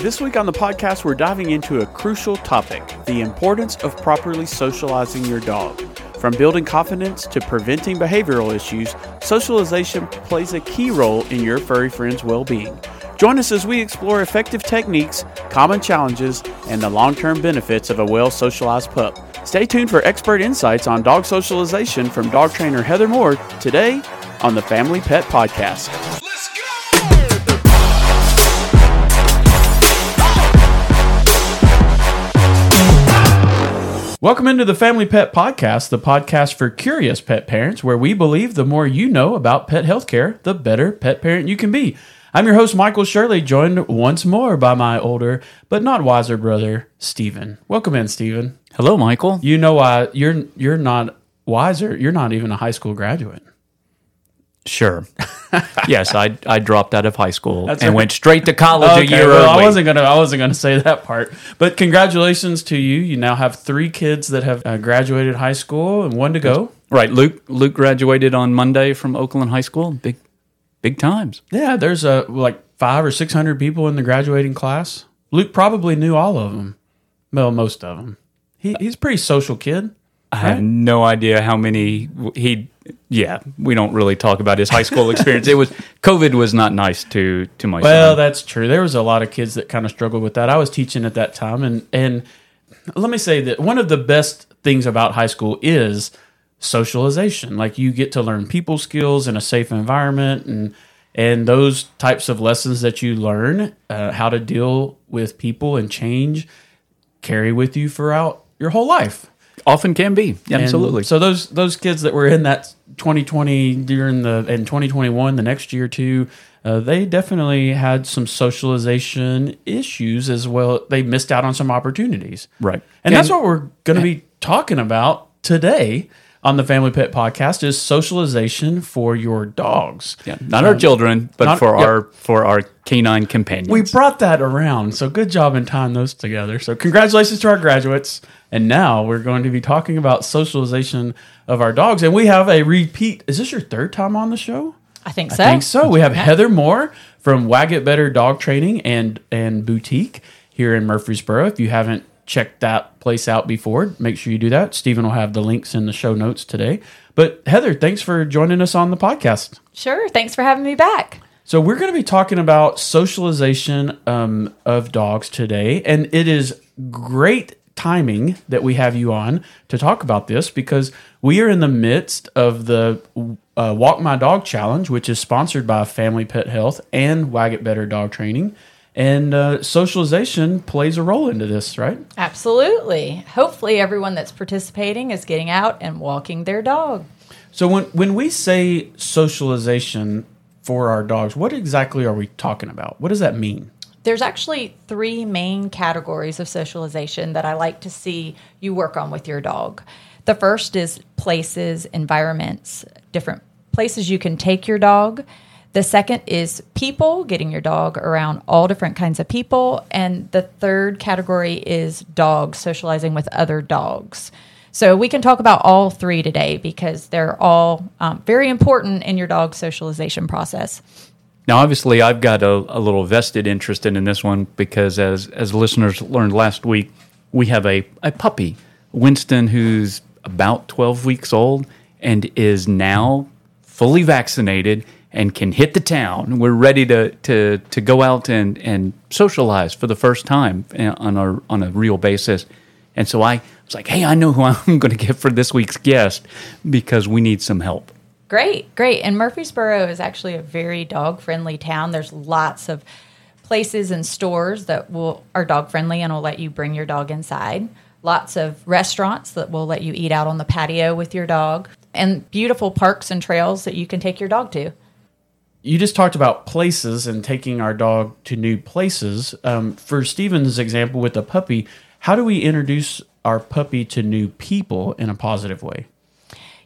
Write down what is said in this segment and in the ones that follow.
This week on the podcast, we're diving into a crucial topic the importance of properly socializing your dog. From building confidence to preventing behavioral issues, socialization plays a key role in your furry friend's well being. Join us as we explore effective techniques, common challenges, and the long term benefits of a well socialized pup. Stay tuned for expert insights on dog socialization from dog trainer Heather Moore today on the Family Pet Podcast. Welcome into the Family Pet Podcast, the podcast for curious pet parents, where we believe the more you know about pet healthcare, the better pet parent you can be. I'm your host, Michael Shirley, joined once more by my older but not wiser brother, Stephen. Welcome in, Stephen. Hello, Michael. You know why you're you're not wiser. You're not even a high school graduate. Sure. yes, I I dropped out of high school That's and okay. went straight to college a year well, early. I wasn't gonna I wasn't gonna say that part. But congratulations to you. You now have three kids that have uh, graduated high school and one to go. right, Luke. Luke graduated on Monday from Oakland High School. Big, big times. Yeah, there's uh, like five or six hundred people in the graduating class. Luke probably knew all of them. Well, most of them. He, he's a pretty social kid. I have no idea how many he. Yeah, we don't really talk about his high school experience. it was COVID was not nice to to my Well, son. that's true. There was a lot of kids that kind of struggled with that. I was teaching at that time, and and let me say that one of the best things about high school is socialization. Like you get to learn people skills in a safe environment, and and those types of lessons that you learn, uh, how to deal with people and change, carry with you throughout your whole life. Often can be And absolutely. So those those kids that were in that 2020 during the and 2021 the next year too, uh, they definitely had some socialization issues as well. They missed out on some opportunities. Right. And, that's what we're going to be talking about today on the Family Pet Podcast is socialization for your dogs. yeah, not our children, but not- for yeah. our for our canine companions. We brought that around. So good job in tying those together. So congratulations to our graduates. And now we're going to be talking about socialization of our dogs. And we have a repeat. Is this your third time on the show? I think so. I think so. We have Heather Moore from Wag It Better Dog Training and and Boutique here in Murfreesboro. If you haven't checked that place out before, make sure you do that. Stephen will have the links in the show notes today. But Heather, thanks for joining us on the podcast. Sure. Thanks for having me back. So we're going to be talking about socialization um, of dogs today, and it is great timing that we have you on to talk about this because we are in the midst of the uh, Walk My Dog Challenge, which is sponsored by Family Pet Health and Wag It Better Dog Training, and uh, socialization plays a role into this, right? Absolutely. Hopefully, everyone that's participating is getting out and walking their dog. So when when we say socialization for our dogs, what exactly are we talking about? What does that mean? There's actually three main categories of socialization that I like to see you work on with your dog. The first is places, environments, different places you can take your dog. The second is people, getting your dog around all different kinds of people. And the third category is dogs, socializing with other dogs. So we can talk about all three today because they're all um, very important in your dog's socialization process. Now, obviously, I've got a, a little vested interest in, in this one because, as as listeners learned last week, we have a, a puppy, Winston, who's about 12 weeks old and is now fully vaccinated and can hit the town. We're ready to, to, to go out and, and socialize for the first time uh, on a, on a real basis. And so I was like, hey, I know who I'm going to get for this week's guest because we need some help. Great, great. And Murfreesboro is actually a very dog friendly town. There's lots of places and stores that will are dog friendly and will let you bring your dog inside. Lots of restaurants that will let you eat out on the patio with your dog, and beautiful parks and trails that you can take your dog to. you just talked about places and taking our dog to new places. Um, for Stephen's example with the puppy, how do we introduce our puppy to new people in a positive way?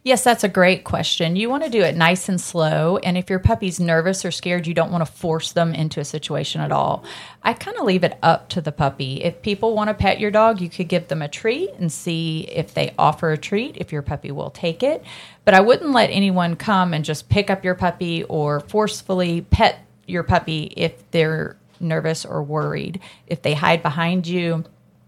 Yes, that's a great question. You want to do it nice and slow. And if your puppy's nervous or scared, you don't want to force them into a situation at all. I kind of leave it up to the puppy. If people want to pet your dog, you could give them a treat and see if they offer a treat, if your puppy will take it. But I wouldn't let anyone come and just pick up your puppy or forcefully pet your puppy if they're nervous or worried. If they hide behind you,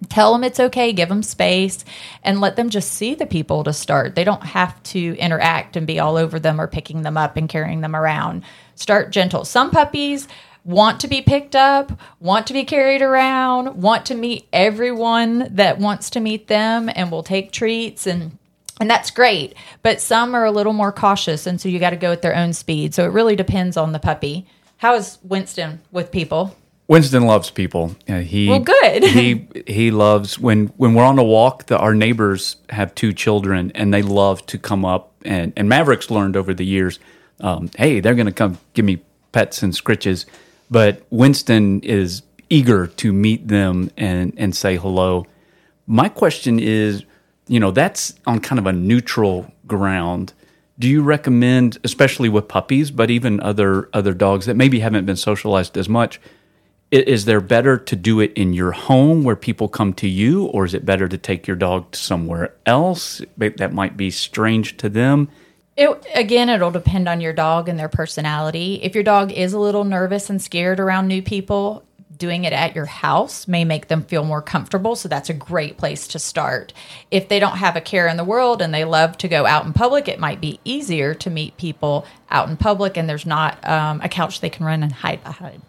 tell them it's okay, give them space, and let them just see the people to start. They don't have to interact and be all over them or picking them up and carrying them around. Start gentle. Some puppies want to be picked up, want to be carried around, want to meet everyone that wants to meet them and will take treats and and that's great. But some are a little more cautious and so you got to go at their own speed. So it really depends on the puppy. How is Winston with people? Winston loves people. Uh, he Well, good. he he loves when when we're on a walk. The, our neighbors have two children, and they love to come up. and And Maverick's learned over the years. Um, hey, they're going to come give me pets and scritches, but Winston is eager to meet them and and say hello. My question is, you know, that's on kind of a neutral ground. Do you recommend, especially with puppies, but even other other dogs that maybe haven't been socialized as much? Is there better to do it in your home where people come to you or is it better to take your dog to somewhere else that might be strange to them It, again, it'll depend on your dog and their personality. If your dog is a little nervous and scared around new people, doing it at your house may make them feel more comfortable. So that's a great place to start. If they don't have a care in the world and they love to go out in public, it might be easier to meet people out in public and there's not um, a couch they can run and hide behind.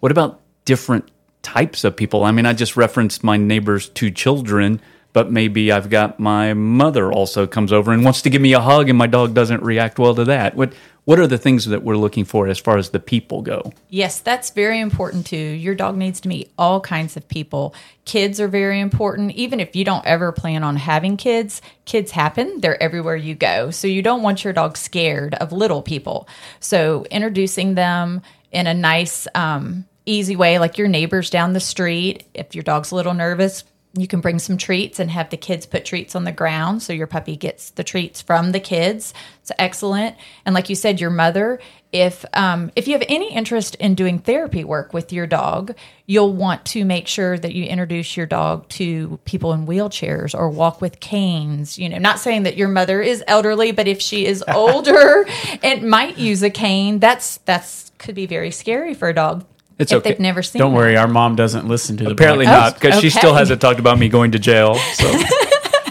what about different types of people i mean i just referenced my neighbor's two children but maybe i've got my mother also comes over and wants to give me a hug and my dog doesn't react well to that what what are the things that we're looking for as far as the people go Yes, that's very important too. Your dog needs to meet all kinds of people. Kids are very important. Even if you don't ever plan on having kids, kids happen. They're everywhere you go. So you don't want your dog scared of little people. So introducing them in a nice, um, easy way, like your neighbors down the street. If your dog's a little nervous, you can bring some treats and have the kids put treats on the ground so your puppy gets the treats from the kids. It's excellent. And like you said, your mother, if um, if you have any interest in doing therapy work with your dog, you'll want to make sure that you introduce your dog to people in wheelchairs or walk with canes. You know, not saying that your mother is elderly, but if she is older and might use a cane, that's that's could be very scary for a dog. It's if okay. they've never seen. Don't that. worry, our mom doesn't listen to the apparently podcast. not because she still hasn't talked about me going to jail so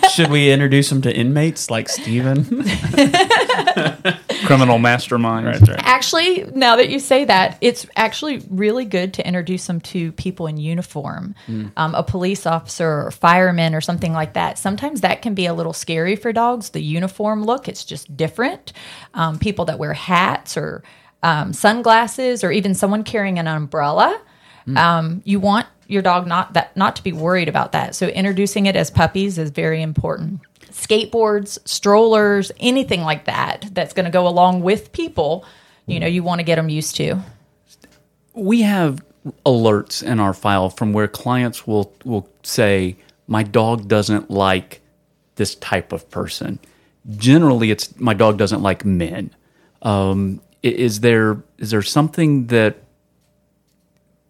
Should we introduce them to inmates like Stephen? criminal mastermind That's right. Actually, now that you say that, it's actually really good to introduce them to people in uniform, um, a police officer or fireman or something like that. Sometimes that can be a little scary for dogs. The uniform look, it's just different. Um, people that wear hats or um, sunglasses, or even someone carrying an umbrella. Um, you want your dog not that not to be worried about that. So introducing it as puppies is very important. Skateboards, strollers, anything like that that's going to go along with people, you know, you want to get them used to. we have alerts in our file from where clients will will say my dog doesn't like this type of person generally it's my dog doesn't like men um, is there is there something that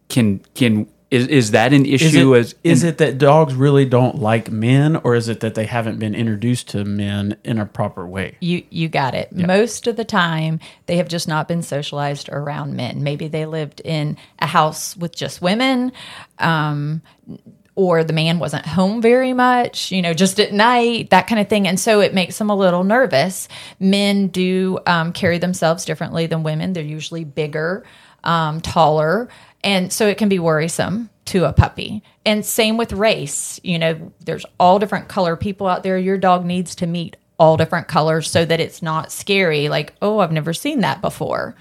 can can is, is that an Is issue it, as is it that dogs really don't like men, or is it that they haven't been introduced to men in a proper way? You you got it. Most of the time, they have just not been socialized around men. Maybe they lived in a house with just women, um, or the man wasn't home very much. You know, just at night, that kind of thing, and so it makes them a little nervous. Men do um, carry themselves differently than women. They're usually bigger, um, taller, and so it can be worrisome to a puppy. And same with race. You know, there's all different color people out there. Your dog needs to meet all different colors so that it's not scary like oh i've never seen that before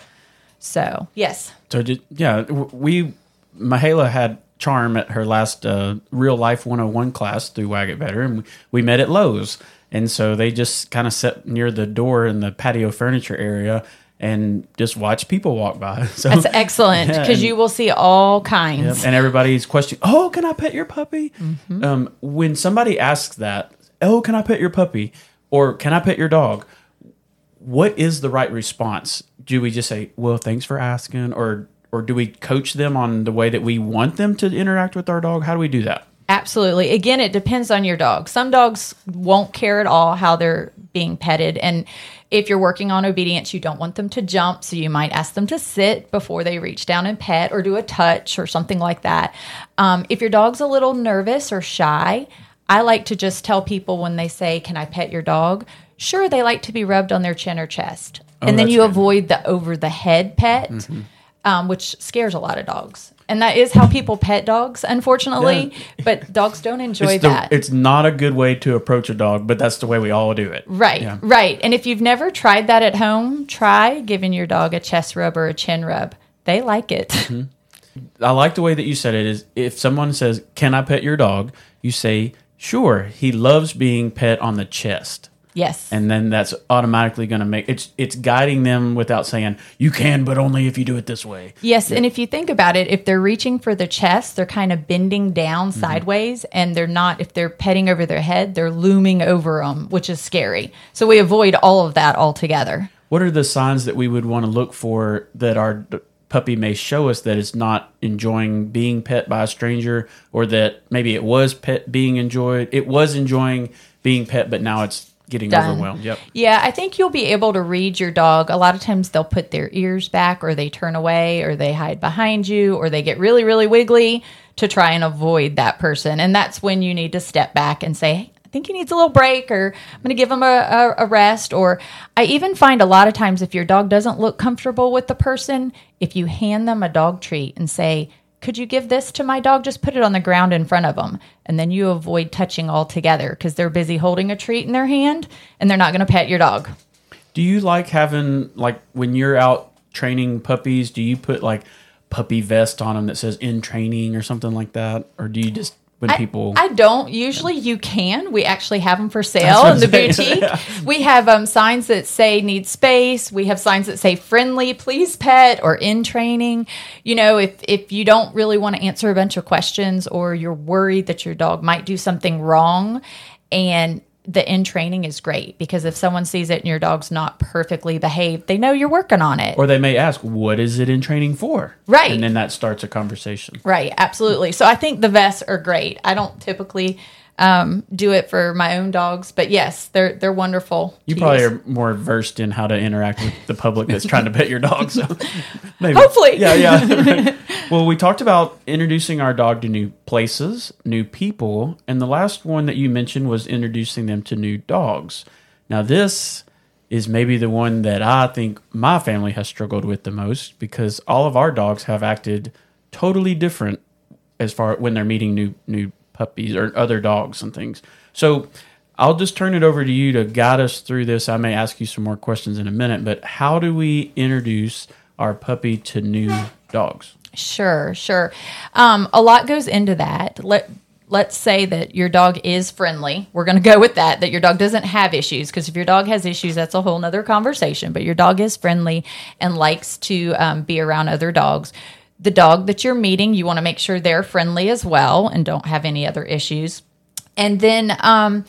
so yes So did, yeah, we Mahela had Charm at her last uh, real life 101 class through Wag It Better, and we, we met at Lowe's, and so they just kind of sat near the door in the patio furniture area and just watch people walk by. So that's excellent because and- you will see all kinds and everybody's questioning, "Oh, can I pet your puppy?" Mm-hmm. Um, when somebody asks that, "Oh, can I pet your puppy?" or "Can I pet your dog?" What is the right response? Do we just say, "Well, thanks for asking," or or do we coach them on the way that we want them to interact with our dog? How do we do that? Absolutely. Again, it depends on your dog. Some dogs won't care at all how they're being petted. And if you're working on obedience, you don't want them to jump. So you might ask them to sit before they reach down and pet or do a touch or something like that. Um, if your dog's a little nervous or shy, I like to just tell people when they say, Can I pet your dog? Sure, they like to be rubbed on their chin or chest. and then Oh, you good. avoid the over the head pet, Mm-hmm. Um, which scares a lot of dogs. And that is how people pet dogs, unfortunately. But dogs don't enjoy It's, the- that. it's not a good way to approach a dog, but that's the way we all do it. Right, Yeah. right. And if you've never tried that at home, try giving your dog a chest rub or a chin rub. They like it. Mm-hmm. I like the way that you said it. Is if someone says, "Can I pet your dog?" You say, "Sure." He loves being pet on the chest, yes. and then that's automatically going to make it's it's guiding them without saying, "You can, but only if you do it this way." Yes, and if you think about it, if they're reaching for the chest, they're kind of bending down Mm-hmm. sideways, and they're not. If they're petting over their head, they're looming over them, which is scary. So we avoid all of that altogether. What are the signs that we would want to look for that our puppy may show us that it's not enjoying being pet by a stranger, or that maybe it was pet being enjoyed, it was enjoying being pet, but now it's getting Done. overwhelmed. Yep. Yeah, I think you'll be able to read your dog. A lot of times they'll put their ears back, or they turn away, or they hide behind you, or they get really, really wiggly to try and avoid that person. And that's when you need to step back and say, "Hey, I think he needs a little break, or I'm going to give him a, a, a rest. Or I even find a lot of times if your dog doesn't look comfortable with the person, if you hand them a dog treat and say, could you give this to my dog? Just put it on the ground in front of them. And then you avoid touching altogether because they're busy holding a treat in their hand and they're not going to pet your dog. Do you like having like when you're out training puppies? Do you put like puppy vest on them that says "in training" or something like that, or do you just when I- people? I, don't. Usually you can. We actually have them for sale in the boutique. We have um, signs that say need space. We have signs that say friendly, please pet, or in training. You know, if, if you don't really want to answer a bunch of questions or you're worried that your dog might do something wrong and the in training is great because if someone sees it and your dog's not perfectly behaved, they know you're working on it. or they may ask, "What is it in training for?" Right. and then that starts a conversation. Right, absolutely. So I think the vests are great. I don't typically um, do it for my own dogs, but yes, they're they're wonderful. You probably use. are more versed in how to interact with the public that's trying to pet your dog. So maybe. Hopefully. Yeah, yeah. well, we talked about introducing our dog to new places, new people, and the last one that you mentioned was introducing them to new dogs. Now, this is maybe the one that I think my family has struggled with the most because all of our dogs have acted totally different as far when they're meeting new new puppies or other dogs and things. So I'll just turn it over to you to guide us through this. I may ask you some more questions in a minute, but how do we introduce our puppy to new dogs? Sure, sure. Um, a lot goes into that. Let let's say that your dog is friendly. We're going to go with that. That your dog doesn't have issues because if your dog has issues, that's a whole nother conversation. But your dog is friendly and likes to um, be around other dogs. The dog that you're meeting, you want to make sure they're friendly as well and don't have any other issues. And then um,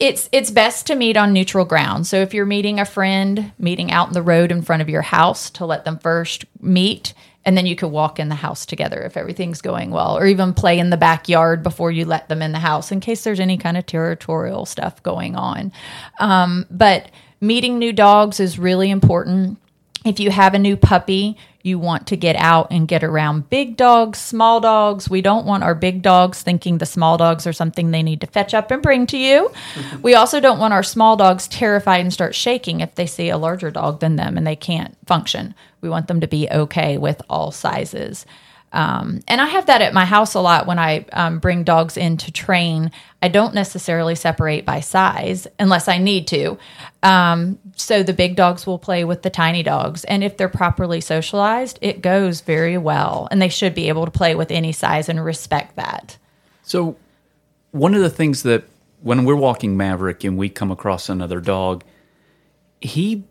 it's it's best to meet on neutral ground. So if you're meeting a friend, meeting out in the road in front of your house to let them first meet and then you could walk in the house together if everything's going well or even play in the backyard before you let them in the house in case there's any kind of territorial stuff going on. Um, but meeting new dogs is really important if you have a new puppy, you want to get out and get around big dogs, small dogs. We don't want our big dogs thinking the small dogs are something they need to fetch up and bring to you. we also don't want our small dogs terrified and start shaking if they see a larger dog than them and they can't function. We want them to be okay with all sizes. Um, and I have that at my house a lot when I um, bring dogs in to train. I don't necessarily separate by size unless I need to. Um, so the big dogs will play with the tiny dogs. And if they're properly socialized, it goes very well. And they should be able to play with any size and respect that. So, one of the things that when we're walking Maverick and we come across another dog, he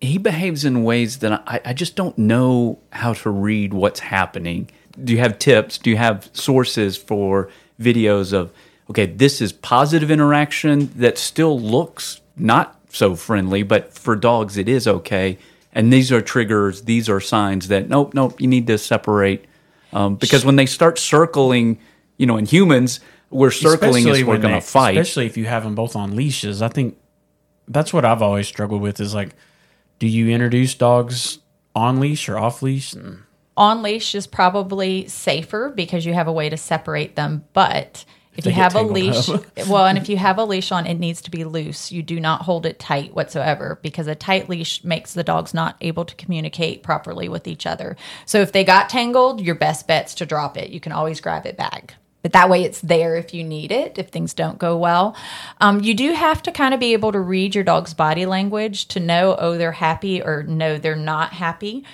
he behaves in ways that I, I just don't know how to read what's happening. Do you have tips? Do you have sources for videos of okay, this is positive interaction that still looks not so friendly, but for dogs it is okay. And these are triggers, these are signs that nope, nope, you need to separate. Um, because when they start circling you know, in humans, we're circling as we're going to fight. Especially if you have them both on leashes. I think that's what I've always struggled with is like, do you introduce dogs on leash or off leash? On leash is probably safer because you have a way to separate them. But if they you have a leash, well, and if you have a leash on, it needs to be loose. You do not hold it tight whatsoever because a tight leash makes the dogs not able to communicate properly with each other. So if they got tangled, your best bet's to drop it. You can always grab it back. But that way it's there if you need it, if things don't go well. Um, you do have to kind of be able to read your dog's body language to know, oh, they're happy or no, they're not happy.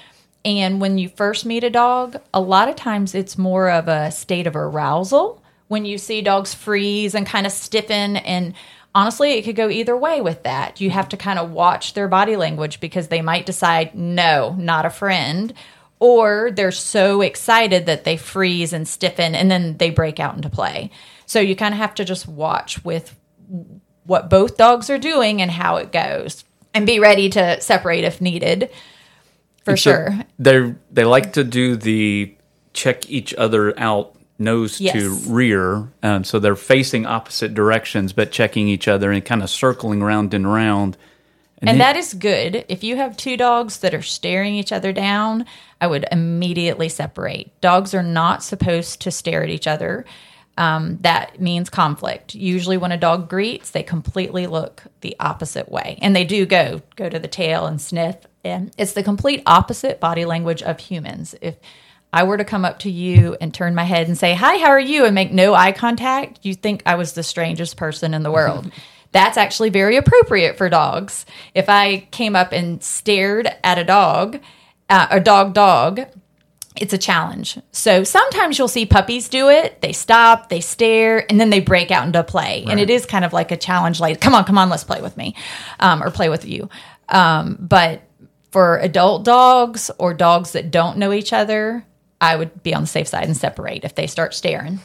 And when you first meet a dog, a lot of times it's more of a state of arousal when you see dogs freeze and kind of stiffen. And honestly, it could go either way with that. You have to kind of watch their body language because they might decide, no, not a friend. Or they're so excited that they freeze and stiffen and then they break out into play. So you kind of have to just watch with what both dogs are doing and how it goes and be ready to separate if needed for So sure. They they like to do the check each other out nose to rear, um, so they're facing opposite directions but checking each other and kind of circling round and round. And that is good. If you have two dogs that are staring each other down, I would immediately separate. Dogs are not supposed to stare at each other. Um, that means conflict. Usually, when a dog greets, they completely look the opposite way, and they do go go to the tail and sniff. And it's the complete opposite body language of humans. If I were to come up to you and turn my head and say, Hi, how are you? and make no eye contact, you think I was the strangest person in the world. That's actually very appropriate for dogs. If I came up and stared at a dog, uh, a dog dog, it's a challenge. So sometimes you'll see puppies do it. They stop, they stare, and then they break out into play. And it is kind of like a challenge like, come on, come on, let's play with me um, or play with you. Um, but for adult dogs or dogs that don't know each other, I would be on the safe side and separate if they start staring.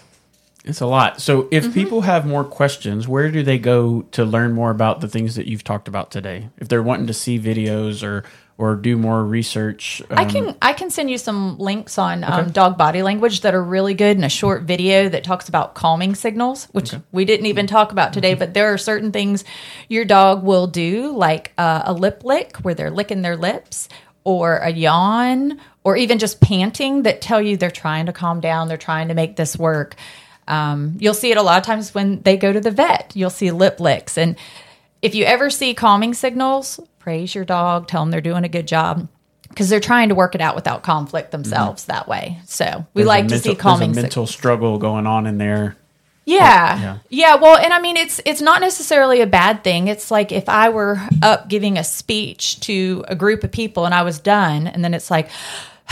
It's a lot. So if Mm-hmm. people have more questions, where do they go to learn more about the things that you've talked about today? If they're wanting to see videos or or do more research, I um, can I can send you some links on um, dog body language that are really good and a short video that talks about calming signals, which we didn't even talk about today. But there are certain things your dog will do, like uh, a lip lick where they're licking their lips, or a yawn, or even just panting that tell you they're trying to calm down, they're trying to make this work. Um, you'll see it a lot of times when they go to the vet. You'll see lip licks and if you ever see calming signals, praise your dog, tell them they're doing a good job because they're trying to work it out without conflict themselves that way. So we Mm-hmm. there's like to mental- see calming There's a signals. mental struggle going on in there. Yeah. Yeah. yeah. Well, and I mean it's it's not necessarily a bad thing. It's like if I were up giving a speech to a group of people and I was done and then it's like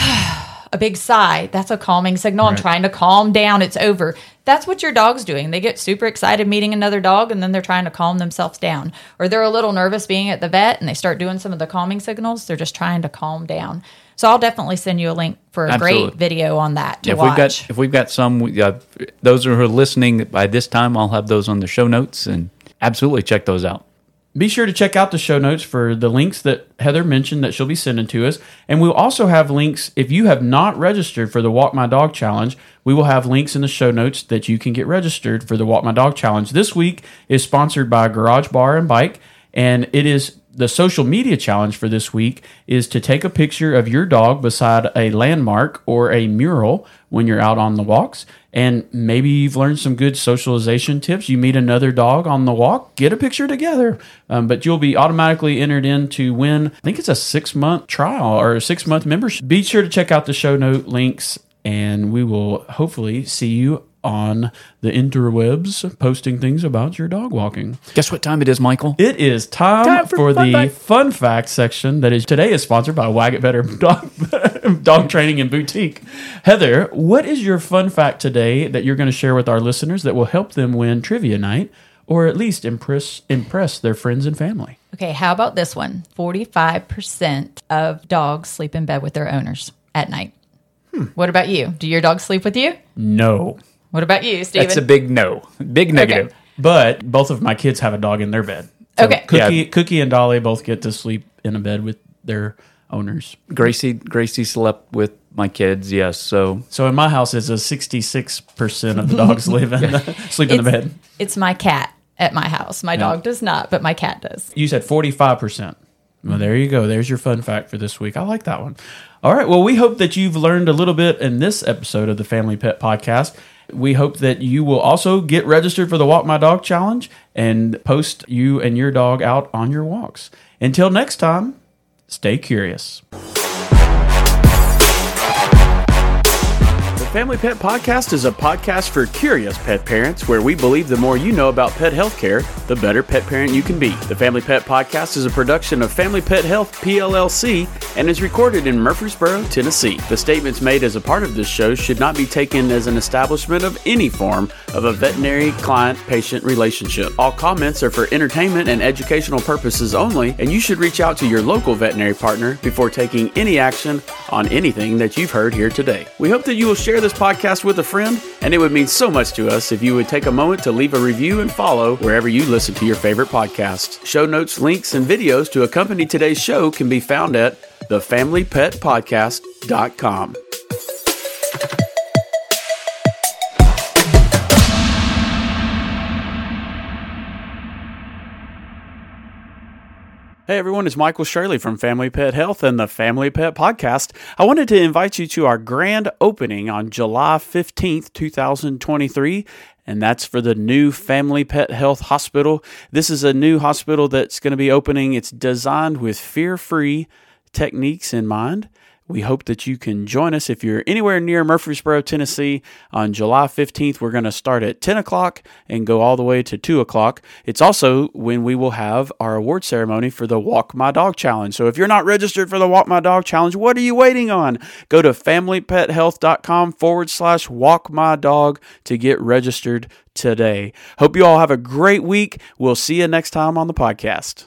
a big sigh, that's a calming signal. I'm Right. trying to calm down. It's over. That's what your dog's doing. They get super excited meeting another dog and then they're trying to calm themselves down. Or they're a little nervous being at the vet and they start doing some of the calming signals. They're just trying to calm down. So I'll definitely send you a link for a Absolutely. great video on that to if watch. we've got if we've got some, uh, those who are listening by this time, I'll have those on the show notes and absolutely check those out. Be sure to check out the show notes for the links that Heather mentioned that she'll be sending to us. And we'll also have links if you have not registered for the Walk My Dog Challenge. We will have links in the show notes that you can get registered for the Walk My Dog Challenge. This week is sponsored by Garage Bar and Bike, and it is the social media challenge for this week is to take a picture of your dog beside a landmark or a mural when you're out on the walks. And maybe you've learned some good socialization tips. You meet another dog on the walk, get a picture together. Um, but you'll be automatically entered in to win, I think it's a six month trial or a six month membership. Be sure to check out the show note links, and we will hopefully see you on the interwebs posting things about your dog walking. Guess what time it is, Michael? It is time, Time for, for fun the fact. fun fact section that is today is sponsored by Wag It Better Dog, Dog Training and Boutique. Heather, what is your fun fact today that you're going to share with our listeners that will help them win trivia night or at least impress impress their friends and family? Okay, how about this one? 45% of dogs sleep in bed with their owners at night. Hmm. What about you? Do your dogs sleep with you? No. What about you, Stephen? That's a big no, big negative. But both of my kids have a dog in their bed. So Okay. Cookie, Yeah. Cookie and Dolly both get to sleep in a bed with their owners. Gracie Gracie slept with my kids, yes. So So in my house, it's a 66% of the dogs live in the, sleep in the bed. It's my cat at my house. My dog does not, but my cat does. You said 45%. Well, there you go. There's your fun fact for this week. I like that one. All right. Well, we hope that you've learned a little bit in this episode of the Family Pet Podcast. We hope that you will also get registered for the Walk My Dog Challenge and post you and your dog out on your walks. Until next time, stay curious. Family Pet Podcast is a podcast for curious pet parents where we believe the more you know about pet health care, the better pet parent you can be. The Family Pet Podcast is a production of Family Pet Health PLLC and is recorded in Murfreesboro, Tennessee. The statements made as a part of this show should not be taken as an establishment of any form of a veterinary client patient relationship. All comments are for entertainment and educational purposes only, and you should reach out to your local veterinary partner before taking any action on anything that you've heard here today. We hope that you will share this podcast with a friend, and it would mean so much to us if you would take a moment to leave a review and follow wherever you listen to your favorite podcast. Show notes, links, and videos to accompany today's show can be found at thefamilypetpodcast.com. Hey everyone, it's Michael Shirley from Family Pet Health and the Family Pet Podcast. I wanted to invite you to our grand opening on July 15th, 2023, and that's for the new Family Pet Health Hospital. This is a new hospital that's going to be opening. It's designed with fear free techniques in mind. We hope that you can join us if you're anywhere near Murfreesboro, Tennessee on July 15th. We're going to start at 10 o'clock and go all the way to 2 o'clock. It's also when we will have our award ceremony for the Walk My Dog Challenge. So if you're not registered for the Walk My Dog Challenge, what are you waiting on? Go to familypethealth.com forward slash walk my dog to get registered today. Hope you all have a great week. We'll see you next time on the podcast.